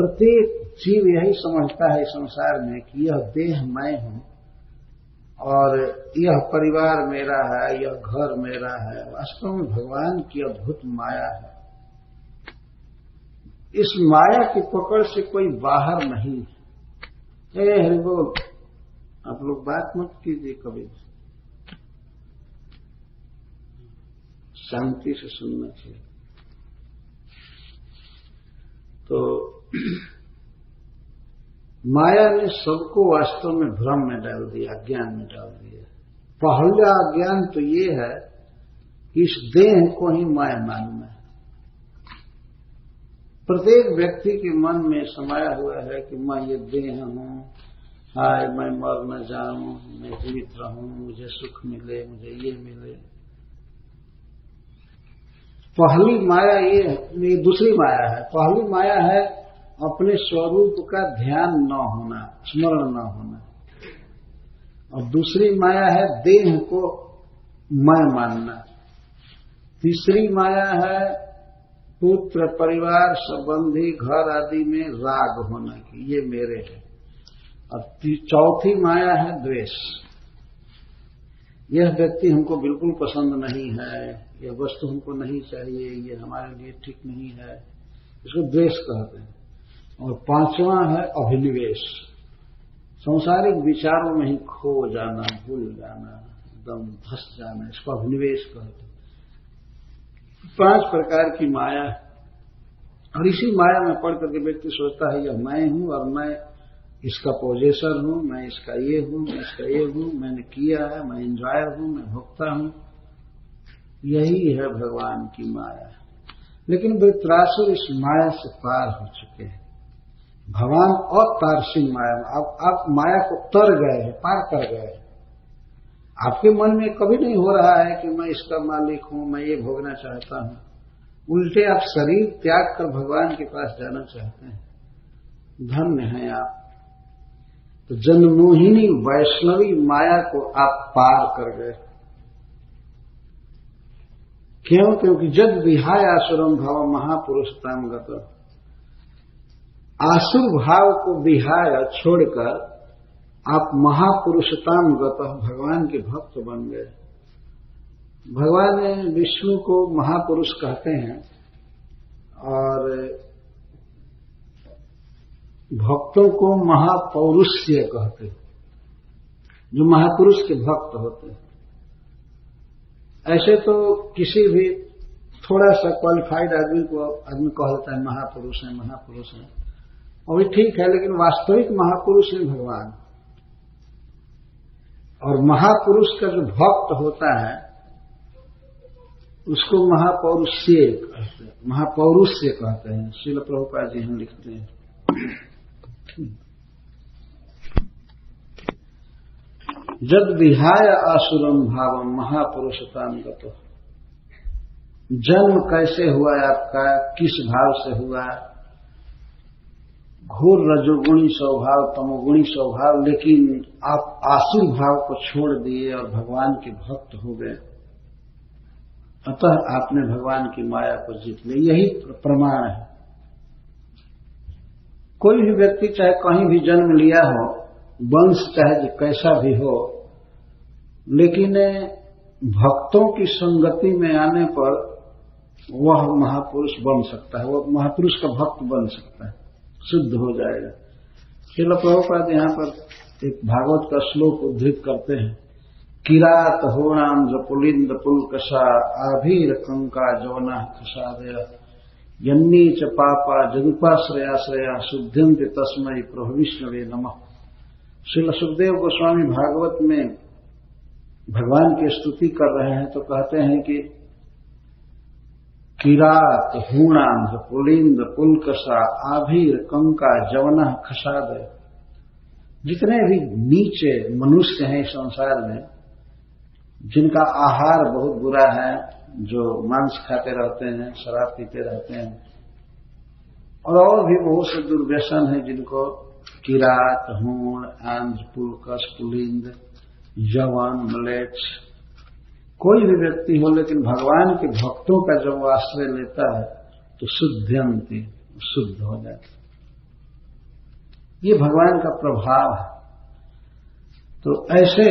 प्रत्येक जीव यही समझता है संसार में कि यह देह मैं हूँ और यह परिवार मेरा है, यह घर मेरा है। वास्तव में भगवान की अद्भुत माया है। इस माया की पकड़ से कोई बाहर नहीं है। हरि बोल आप लोग बात मत कीजिए कभी। शांति से सुनना चाहिए। तो माया ने सबको वास्तव में भ्रम में डाल दिया ज्ञान में डाल दिया। पहला ज्ञान तो ये है कि इस देह को ही माया मालूम है। प्रत्येक व्यक्ति के मन में समाया हुआ है कि मैं ये देह हूँ, हाय, मैं मर न जाऊँ, मैं जीवित रहूँ, मुझे सुख मिले, मुझे ये मिले। पहली माया ये ये दूसरी माया है। पहली माया है अपने स्वरूप का ध्यान न होना, स्मरण न होना। और दूसरी माया है देह को मैं मानना। तीसरी माया है पुत्र, परिवार, संबंधी, घर आदि में राग होना कि ये मेरे है। और चौथी माया है द्वेष। यह व्यक्ति हमको बिल्कुल पसंद नहीं है, यह वस्तु हमको नहीं चाहिए, ये हमारे लिए ठीक नहीं है, इसको द्वेष कहते हैं। और पांचवा है अभिनिवेश। संसारिक विचारों में ही खो जाना, भूल जाना, एकदम धस जाना, इसको अभिनिवेश कहते पाँच प्रकार की माया और इसी माया में पढ़ करके व्यक्ति सोचता है, यह मैं हूँ और मैं इसका पोजेसर हूँ, मैं इसका ये हूँ, मैं इसका ये हूँ, मैंने किया है, मैं इंजॉयर हूँ, मैं भोक्ता हूँ। यही है भगवान की माया। लेकिन वृत्रासुर इस माया से पार हो चुके हैं। भगवान अतारसीन माया अब आप माया को तर गए हैं, पार कर गए हैं। आपके मन में कभी नहीं हो रहा है कि मैं इसका मालिक हूँ, मैं ये भोगना चाहता हूँ। उल्टे आप शरीर त्याग कर भगवान के पास जाना चाहते हैं। धन्य हैं आप। तो जन्मोहिनी वैष्णवी माया को आप पार कर गए। क्यों? क्योंकि जब विहाय आश्रम भाव महापुरुषताम गत आसुर भाव को विहाय छोड़कर आप महापुरुषताम गत भगवान के भक्त बन गए। भगवान विष्णु को महापुरुष कहते हैं और भक्तों को महापौरुष्य कहते हैं, जो महापुरुष के भक्त होते हैं। ऐसे तो किसी भी थोड़ा सा क्वालिफाइड आदमी को आदमी कह देता है महापुरुष है महापुरुष है। और ठीक है, लेकिन वास्तविक महापुरुष है भगवान। और महापुरुष का जो भक्त होता है, उसको महापौरुष्य कहते हैं। महापौरुष्य कहते हैं। शिल प्रभुपा जी हम लिखते हैं। जद विहाय असुरम भाव महापुरुषताम गतो। जन्म कैसे हुआ आपका? किस भाव से हुआ? घोर रजोगुणी स्वभाव, तमोगुणी स्वभाव, लेकिन आप आसुर भाव को छोड़ दिए और भगवान के भक्त हो गए। अतः आपने भगवान की माया को जीत लिया। यही प्रमाण है। कोई भी व्यक्ति चाहे कहीं भी जन्म लिया हो, वंश चाहे जो कैसा भी हो, लेकिन भक्तों की संगति में आने पर वह महापुरुष बन सकता है, वह महापुरुष का भक्त बन सकता है। शुद्ध हो जाएगा। शिल प्रभुपाद यहाँ पर एक भागवत का श्लोक उद्धृत करते हैं। किरात हो होणाम जपुलिंद पुलकसा, आभीर कंका जवना खसादय यन्नी च पापा जदुपाश्रयाश्रया शुद्धिंत तस्मय प्रभु विष्णवे नम। श्री सुखदेव गोस्वामी भागवत में भगवान की स्तुति कर रहे हैं तो कहते हैं कि किरात, हूणांध, पुलिंद, पुलकसा, आभीर, कंका जवना खसाद जितने भी नीचे मनुष्य हैं संसार में, जिनका आहार बहुत बुरा है, जो मांस खाते रहते हैं, शराब पीते रहते हैं, और और भी बहुत से दुर्व्यसन है जिनको किरात, हूण आंध्र पुलकस, पुलिंद, जवान मलेच कोई भी व्यक्ति हो, लेकिन भगवान के भक्तों का जब वो आश्रय लेता है तो शुद्ध शुद्ध हो जाता ये भगवान का प्रभाव है। तो ऐसे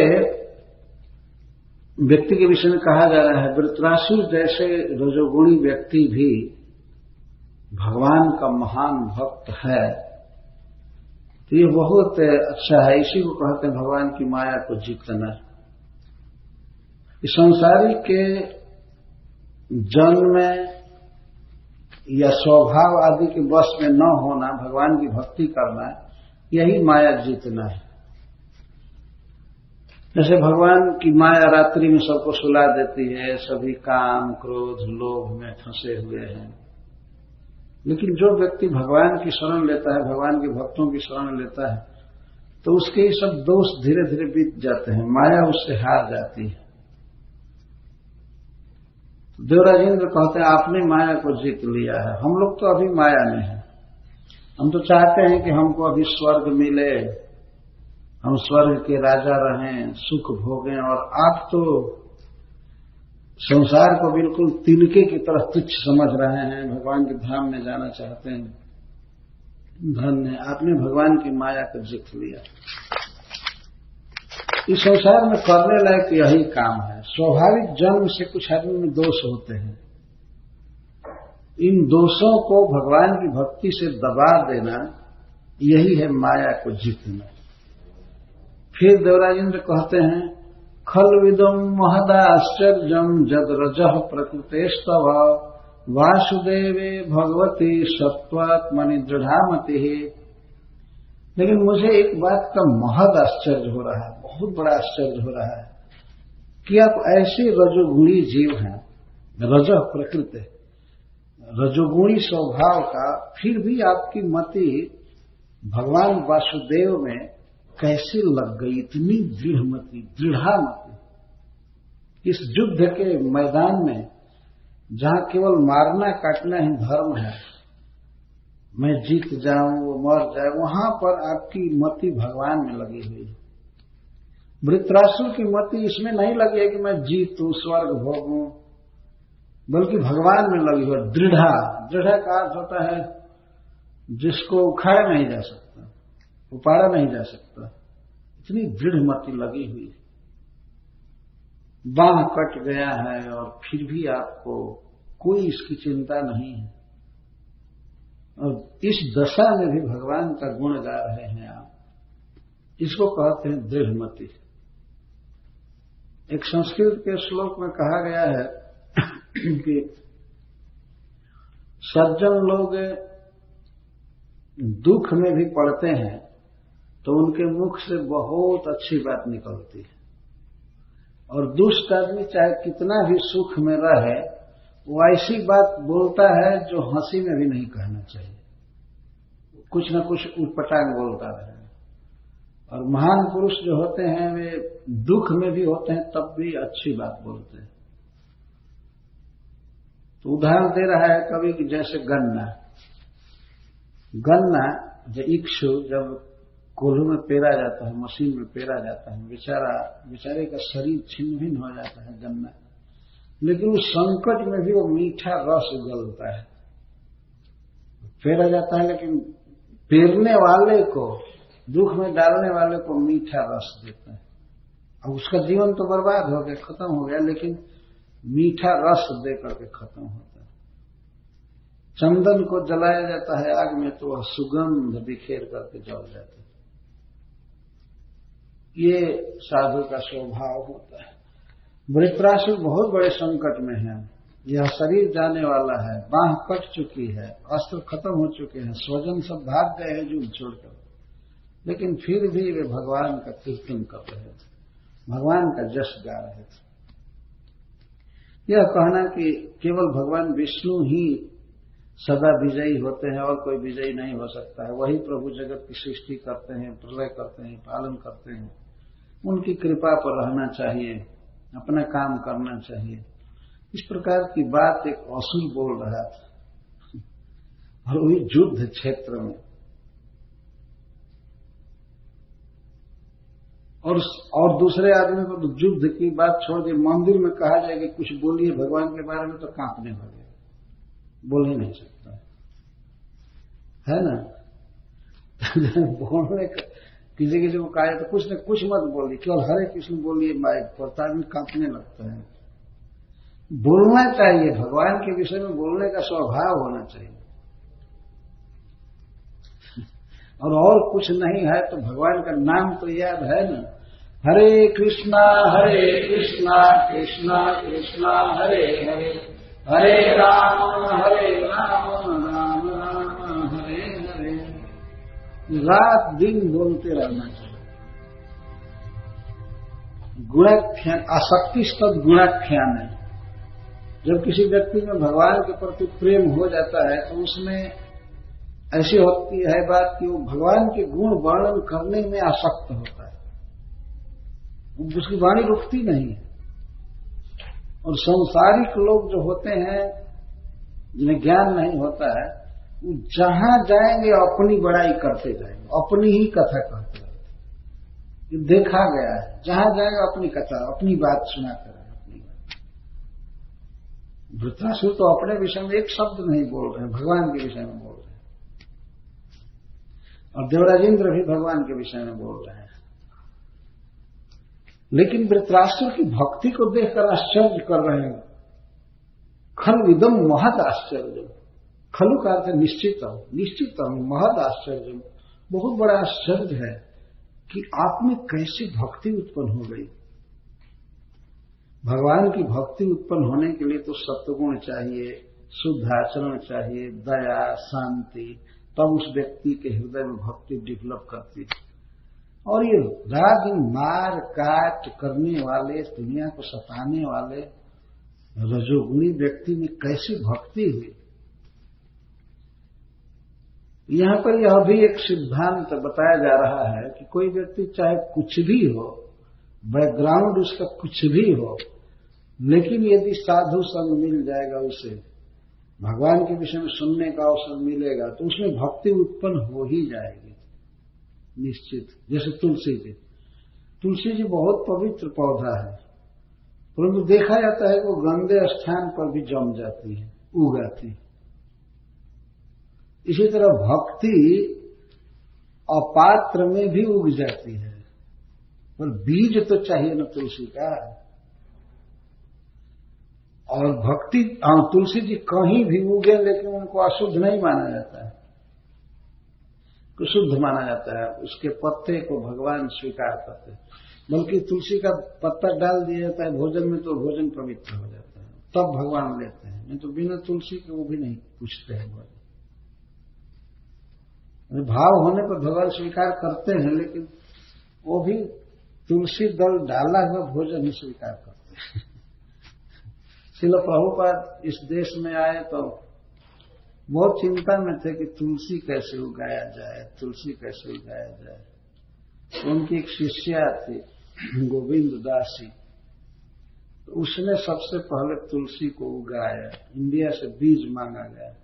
व्यक्ति के विषय में कहा जा रहा है वृत्रासुर जैसे रजोगुणी व्यक्ति भी भगवान का महान भक्त है। तो ये बहुत अच्छा है, इसी को कहते हैं भगवान की माया को जीतना संसारी के जन्म में या स्वभाव आदि के वश में न होना, भगवान की भक्ति करना, यही माया जीतना है। जैसे भगवान की माया रात्रि में सबको सुला देती है, सभी काम, क्रोध, लोभ में फंसे हुए हैं। लेकिन जो व्यक्ति भगवान की शरण लेता है, भगवान के भक्तों की शरण लेता है तो उसके ही सब दोष धीरे धीरे बीत जाते हैं, माया उससे हार जाती है। देवराजेंद्र कहते हैं, आपने माया को जीत लिया है। हम लोग तो अभी माया में हैं। हम तो चाहते हैं कि हमको अभी स्वर्ग मिले। हम स्वर्ग के राजा रहें, सुख भोगें और आप तो संसार को बिल्कुल तिनके की तरह तुच्छ समझ रहे हैं। भगवान के धाम में जाना चाहते हैं। धन्य, आपने भगवान की माया को जीत लिया। इस संसार में करने लायक यही काम है। स्वाभाविक जन्म से कुछ आदमी में दोष होते हैं। इन दोषों को भगवान की भक्ति से दबा देना यही है माया को जीतना। फिर देवराजेंद्र कहते हैं खलविदम महदाश्चर्यम जद रज प्रकृतेस्तव। वासुदेवे भगवती सत्वात्मनि दृढ़ामति। लेकिन मुझे एक बात का महद आश्चर्य हो रहा है। बहुत बड़ा आश्चर्य हो रहा है कि आप ऐसे रजोगुणी जीव हैं। रज प्रकृति रजोगुणी स्वभाव का फिर भी आपकी मति भगवान वासुदेव में कैसे लग गई, इतनी दृढ़मती दृढ़ामती इस युद्ध के मैदान में, जहाँ केवल मारना काटना ही धर्म है, मैं जीत जाऊँ, वो मर जाए, वहाँ पर आपकी मति भगवान में लगी हुई है। वृत्रासुर की मति इसमें नहीं लगी है कि मैं जीतू, स्वर्ग भोगू, बल्कि भगवान में लगी हुआ दृढ़ा। दृढ़ का अर्थ होता है, जिसको उखाड़ा नहीं जा सकता, उपाड़ा नहीं जा सकता, इतनी दृढ़ मति लगी हुई बाह कट गया है और फिर भी आपको कोई इसकी चिंता नहीं है। और इस दशा में भी भगवान का गुण गा रहे हैं आप। इसको कहते हैं दृढ़मति एक संस्कृत के श्लोक में कहा गया है कि सज्जन लोग दुख में भी पड़ते हैं तो उनके मुख से बहुत अच्छी बात निकलती है। और दुष्ट आदमी चाहे कितना भी सुख में रहे, वो ऐसी बात बोलता है जो हँसी में भी नहीं कहना चाहिए। कुछ न कुछ उटपटांग बोलता रहे। और महान पुरुष जो होते हैं, वे दुख में भी होते हैं, तब भी अच्छी बात बोलते हैं। तो उदाहरण दे रहा है कभी जैसे गन्ना। गन्ना जो इक्षु जब कोल्हू में पेरा जाता है, मशीन में पेरा जाता है, बेचारा, बेचारे का शरीर छिन्न भिन्न हो जाता है गन्ना। लेकिन उस संकट में भी वो मीठा रस गलता है। पेरा जाता है, लेकिन पेरने वाले को दुख में डालने वाले को मीठा रस देता है। अब उसका जीवन तो बर्बाद हो गया, खत्म हो गया, लेकिन मीठा रस दे करके खत्म होता है। चंदन को जलाया जाता है आग में तो वह सुगंध बिखेर करके जल जाता है। ये साधु का स्वभाव होता है। वृत्रासुर बहुत बड़े संकट में है। यह शरीर जाने वाला है, बांह कट चुकी है, अस्त्र खत्म हो चुके हैं, स्वजन सब भाग गए हैं जुग छोड़कर। लेकिन फिर भी वे भगवान का कीर्तन कर रहे थे। भगवान का जश गा रहे थे। यह कहना कि केवल भगवान विष्णु ही सदा विजयी होते हैं और कोई विजयी नहीं हो सकता है। वही प्रभु जगत की सृष्टि करते हैं, प्रलय करते हैं, पालन करते हैं। उनकी कृपा पर रहना चाहिए, अपना काम करना चाहिए। इस प्रकार की बात एक असुर बोल रहा था। और वही युद्ध क्षेत्र में और और दूसरे आदमी को तो युद्ध की बात छोड़ दी मंदिर में कहा जाए कि कुछ बोलिए भगवान के बारे में तो कांपने लगे बोल ही नहीं सकता। है ना? बोलने का किसी किसी को कहा तो कुछ न कुछ मत बोलिए। केवल हरे कृष्ण बोलिए माइक पर आदमी कांपने लगता है। बोलना चाहिए। भगवान के विषय में बोलने का स्वभाव होना चाहिए। और और कुछ नहीं है तो भगवान का नाम तो याद है ना? हरे कृष्णा हरे कृष्णा कृष्णा कृष्णा, हरे हरे। हरे राम हरे राम राम राम, हरे हरे। रात दिन बोलते रहना चाहिए। गुणाख्यान आसक्ति स्तद गुणाख्यान है। जब किसी व्यक्ति में भगवान के प्रति प्रेम हो जाता है तो उसमें ऐसी होती है बात कि वो भगवान के गुण वर्णन करने में आसक्त होता है। उसकी वाणी रुकती नहीं है। और संसारिक लोग जो होते हैं, जिन्हें ज्ञान नहीं होता है, वो जहाँ जाएँगे, अपनी बड़ाई करते जाएँगे। अपनी ही कथा कहते रहते ये देखा गया है। जहाँ जाएँगे, अपनी कथा, अपनी बात सुना कर अपनी बात। वृद्धासुर तो अपने विषय में एक शब्द नहीं बोल रहे भगवान के विषय में बोल रहे हैं। और देवराज इंद्र भी भगवान के विषय में बोल रहे हैं। लेकिन वृत्राष्ट्र की भक्ति को देखकर आश्चर्य कर रहे हैं। खल विदम महत आश्चर्य। खलु का अर्थ निश्चित निश्चित महत आश्चर्य। बहुत बड़ा आश्चर्य है कि आप में कैसे भक्ति उत्पन्न हो गई। भगवान की भक्ति उत्पन्न होने के लिए तो सत्वगुण चाहिए, शुद्ध आचरण चाहिए, दया, शांति, तब तो उस व्यक्ति के हृदय में भक्ति डेवलप करती है। और ये रात दिन मार काट करने वाले दुनिया को सताने वाले, रजोगुणी व्यक्ति में कैसी भक्ति हुई? यहाँ पर यह भी एक सिद्धांत बताया जा रहा है कि कोई व्यक्ति चाहे कुछ भी हो बैकग्राउंड उसका कुछ भी हो, लेकिन यदि साधु संग मिल जाएगा उसे, भगवान के विषय में सुनने का अवसर मिलेगा तो उसमें भक्ति उत्पन्न हो ही जाएगी। निश्चित, जैसे तुलसी जी। तुलसी जी बहुत पवित्र पौधा है। परंतु देखा जाता है कि वो गंदे स्थान पर भी जम जाती है उगाती इसी तरह भक्ति अपात्र में भी उग जाती है। पर बीज तो चाहिए ना तुलसी का। और भक्ति हाँ तुलसी जी कहीं भी उगे, लेकिन उनको अशुद्ध नहीं माना जाता है। शुद्ध माना जाता है, उसके पत्ते को भगवान स्वीकार करते हैं। बल्कि तुलसी का पत्ता डाल दिया जाता है भोजन में तो भोजन पवित्र हो जाता है। तब भगवान लेते हैं। नहीं तो बिना तुलसी के वो भी नहीं पूछते हैं भोजन। भाव होने पर भगवान स्वीकार करते हैं, लेकिन वो भी तुलसी दल डाला हुआ भोजन ही स्वीकार करते हैं। शिल प्रभुपाद इस देश में आए तो बहुत चिंता में थे कि तुलसी कैसे उगाया जाए, तुलसी कैसे उगाया जाए। उनकी एक शिष्या थी, गोविंद दासी। तो उसने सबसे पहले तुलसी को उगाया, इंडिया से बीज मांगा गया।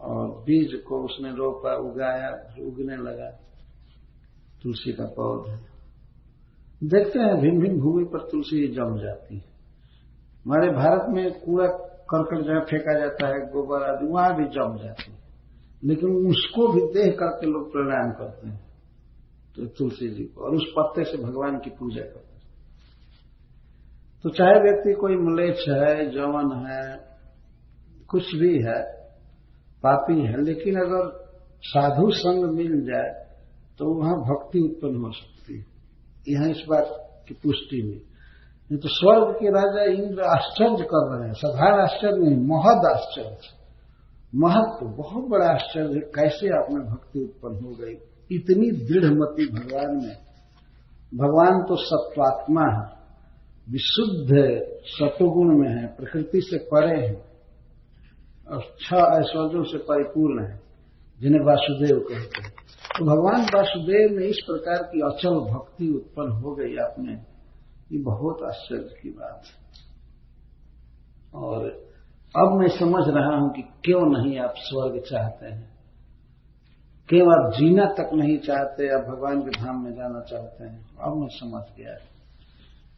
और बीज को उसने रोपा, उगाया उगने लगा। तुलसी का पौधा देखते हैं भिन्न भिन्न भूमि पर तुलसी जम जाती है। हमारे भारत में कूड़ा करकट जहाँ फेंका जाता है, गोबर आदि, वहाँ भी जम जाती है। लेकिन उसको भी देख करके लोग प्रणाम करते हैं तो तुलसी जी को, और उस पत्ते से भगवान की पूजा करते हैं। तो चाहे व्यक्ति कोई मलेच्छ है, जवन है, कुछ भी है, पापी है, लेकिन अगर साधु संग मिल जाए तो वहाँ भक्ति उत्पन्न हो सकती है। यहाँ इस बात की पुष्टि हुई। नहीं तो स्वर्ग के राजा इंद्र आश्चर्य कर रहे हैं, साधारण आश्चर्य नहीं, महद आश्चर्य महत्व बहुत बड़ा आश्चर्य कैसे आप में भक्ति उत्पन्न हो गई? इतनी दृढ़ मती भगवान में। भगवान तो सत्वात्मा है, विशुद्ध सतुगुण में है, प्रकृति से परे है, और छह ऐश्वर्यों से परिपूर्ण है, जिन्हें वासुदेव कहते हैं। तो भगवान वासुदेव में इस प्रकार की अचल भक्ति उत्पन्न हो गई आपने। ये बहुत आश्चर्य की बात है। और अब मैं समझ रहा हूँ कि क्यों नहीं आप स्वर्ग चाहते हैं। क्यों आप जीना तक नहीं चाहते, आप भगवान के धाम में जाना चाहते हैं। अब मैं समझ गया।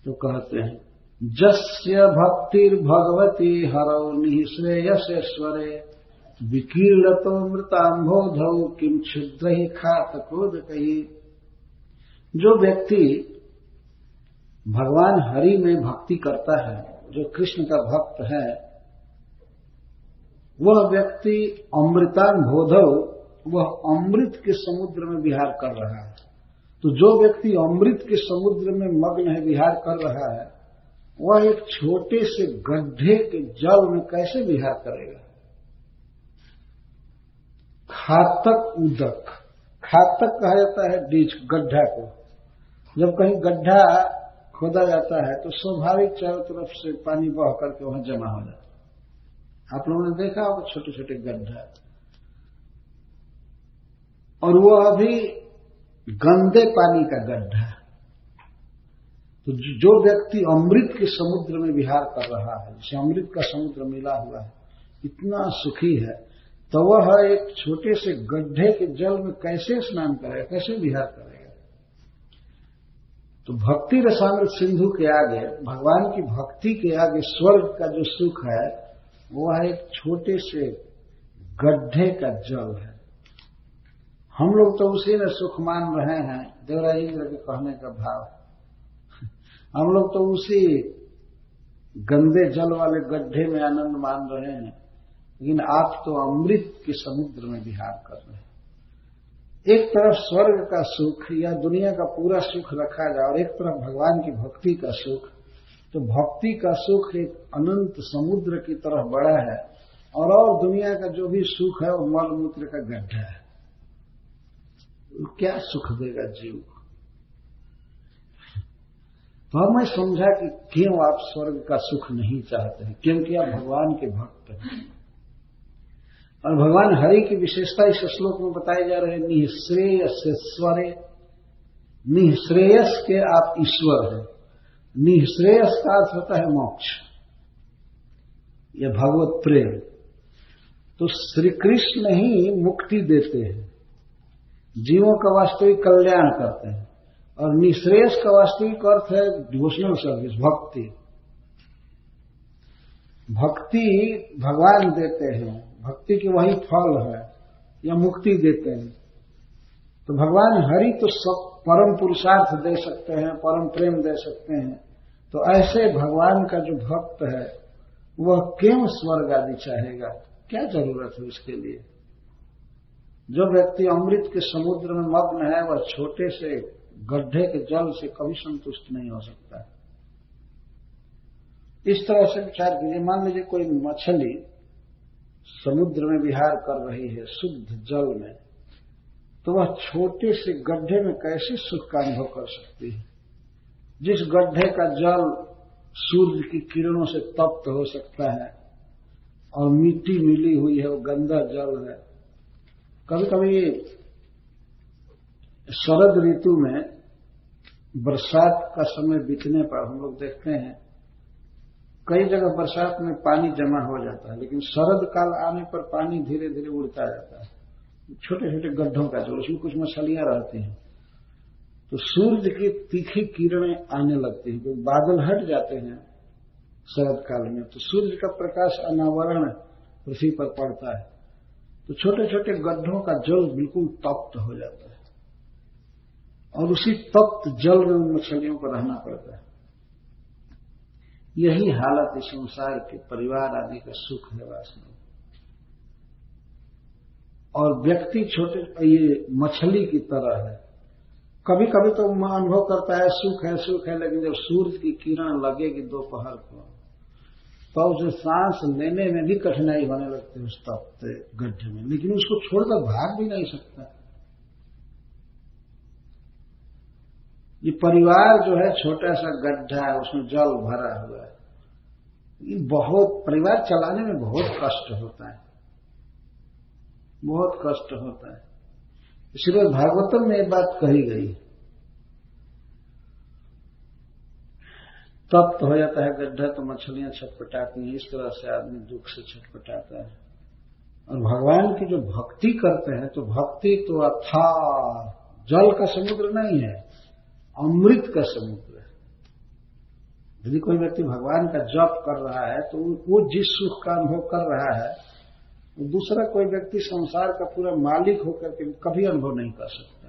तो कहते हैं, जस्य भक्तिर्भगवती हरो निःश्रेयसेश्वरे विकीर्णतो मृताम्भोधौ किम क्षुद्र ही खात क्रोध कही। जो व्यक्ति भगवान हरि में भक्ति करता है, जो कृष्ण का भक्त है, वह व्यक्ति अमृताम्भोधव वह अमृत के समुद्र में विहार कर रहा है। तो जो व्यक्ति अमृत के समुद्र में मग्न है, विहार कर रहा है, वह एक छोटे से गड्ढे के जल में कैसे विहार करेगा? खातक उदक। खातक कहा जाता है बीच गड्ढा को। जब कहीं गड्ढा खोदा जाता है तो स्वाभाविक चारों तरफ़ से पानी बह करके वहाँ जमा हो जाता है। आप लोगों ने देखा होगा छोटे छोटे गड्ढा। और वो अभी गंदे पानी का गड्ढा तो जो व्यक्ति अमृत के समुद्र में विहार कर रहा है, जिसे अमृत का समुद्र मिला हुआ है, इतना सुखी है तो वह एक छोटे से गड्ढे के जल में कैसे स्नान करेगा, कैसे विहार करेगा? तो भक्ति रसामृत सिंधु के आगे, भगवान की भक्ति के आगे स्वर्ग का जो सुख है वह एक छोटे से गड्ढे का जल है। हम लोग तो उसी में सुख मान रहे हैं देवराज इंद्र के कहने का भाव हम लोग तो उसी गंदे जल वाले गड्ढे में आनंद मान रहे हैं, लेकिन आप तो अमृत के समुद्र में विहार कर रहे हैं। एक तरफ़ स्वर्ग का सुख या दुनिया का पूरा सुख रखा जाए और एक तरफ़ भगवान की भक्ति का सुख तो भक्ति का सुख एक अनंत समुद्र की तरह बड़ा है और और दुनिया का जो भी सुख है वो मल मूत्र का गड्ढा है। क्या सुख देगा जीव तो मैं समझा कि क्यों आप स्वर्ग का सुख नहीं चाहते हैं? क्योंकि आप भगवान के भक्त हैं। और भगवान हरि की विशेषता इस श्लोक में बताए जा रहे निःश्रेयस्वरे निःश्रेयस के आप ईश्वर हैं। निःश्रेयस का अर्थ होता है मोक्ष। या भगवत प्रेम। तो श्री कृष्ण ही मुक्ति देते हैं। जीवों का वास्तविक कल्याण करते हैं। और निःश्रेयस का वास्तविक अर्थ है डिवोशनल सर्विस भक्ति। भक्ति भगवान देते हैं। भक्ति के वही फल है, या मुक्ति देते हैं। तो भगवान हरि तो सब परम पुरुषार्थ दे सकते हैं, परम प्रेम दे सकते हैं। तो ऐसे भगवान का जो भक्त है, वह क्यों स्वर्ग आदि चाहेगा? क्या ज़रूरत है उसके लिए? जो व्यक्ति अमृत के समुद्र में मग्न है, वह छोटे से गड्ढे के जल से कभी संतुष्ट नहीं हो सकता। इस तरह से विचार कीजिए। मान लीजिए कोई मछली समुद्र में विहार कर रही है शुद्ध जल में तो वह छोटे से गड्ढे में कैसे सुख का अनुभव कर सकती है? जिस गड्ढे का जल सूर्य की किरणों से तप्त हो सकता है और मिट्टी मिली हुई है, वो गंदा जल है कभी कभी शरद ऋतु में बरसात का समय बीतने पर हम लोग देखते हैं कई जगह बरसात में पानी जमा हो जाता है, लेकिन शरद काल आने पर पानी धीरे धीरे उड़ता जाता है। छोटे छोटे गड्ढों का जो, उसमें कुछ मछलियाँ रहती हैं। तो सूर्य की तीखी किरणें आने लगती हैं तो बादल हट जाते हैं शरद काल में। तो सूर्य का प्रकाश अनावरण पृथ्वी पर पड़ता है। तो छोटे छोटे गड्ढों का जल बिल्कुल तप्त हो जाता है। और उसी तप्त जल में मछलियों को रहना पड़ता है। यही हालत इस संसार के परिवार आदि का सुख है वास्तव और व्यक्ति छोटे, ये मछली की तरह है। कभी कभी तो अनुभव करता है, सुख है सुख है, लेकिन जब सूर्य की किरण लगेगी दोपहर को तो उसे सांस लेने में भी कठिनाई होने लगती है उस तपते गड्ढे में। लेकिन उसको छोड़कर भाग भी नहीं सकता। ये परिवार जो है, छोटा सा गड्ढा है, उसमें जल भरा हुआ है। ये बहुत, परिवार चलाने में बहुत कष्ट होता है। बहुत कष्ट होता है। इसलिए भागवतम में एक बात कही गई तप्त तो हो जाता है गड्ढा तो मछलियाँ छटपटाती हैं, इस तरह से आदमी दुख से छटपटाता है। और भगवान की जो भक्ति करते हैं तो भक्ति तो अथा, जल का समुद्र नहीं है। अमृत का समुद्र है। यदि कोई व्यक्ति भगवान का जप कर रहा है तो वो जिस सुख का अनुभव कर रहा है दूसरा कोई व्यक्ति संसार का पूरा मालिक होकर के कभी अनुभव नहीं कर सकता।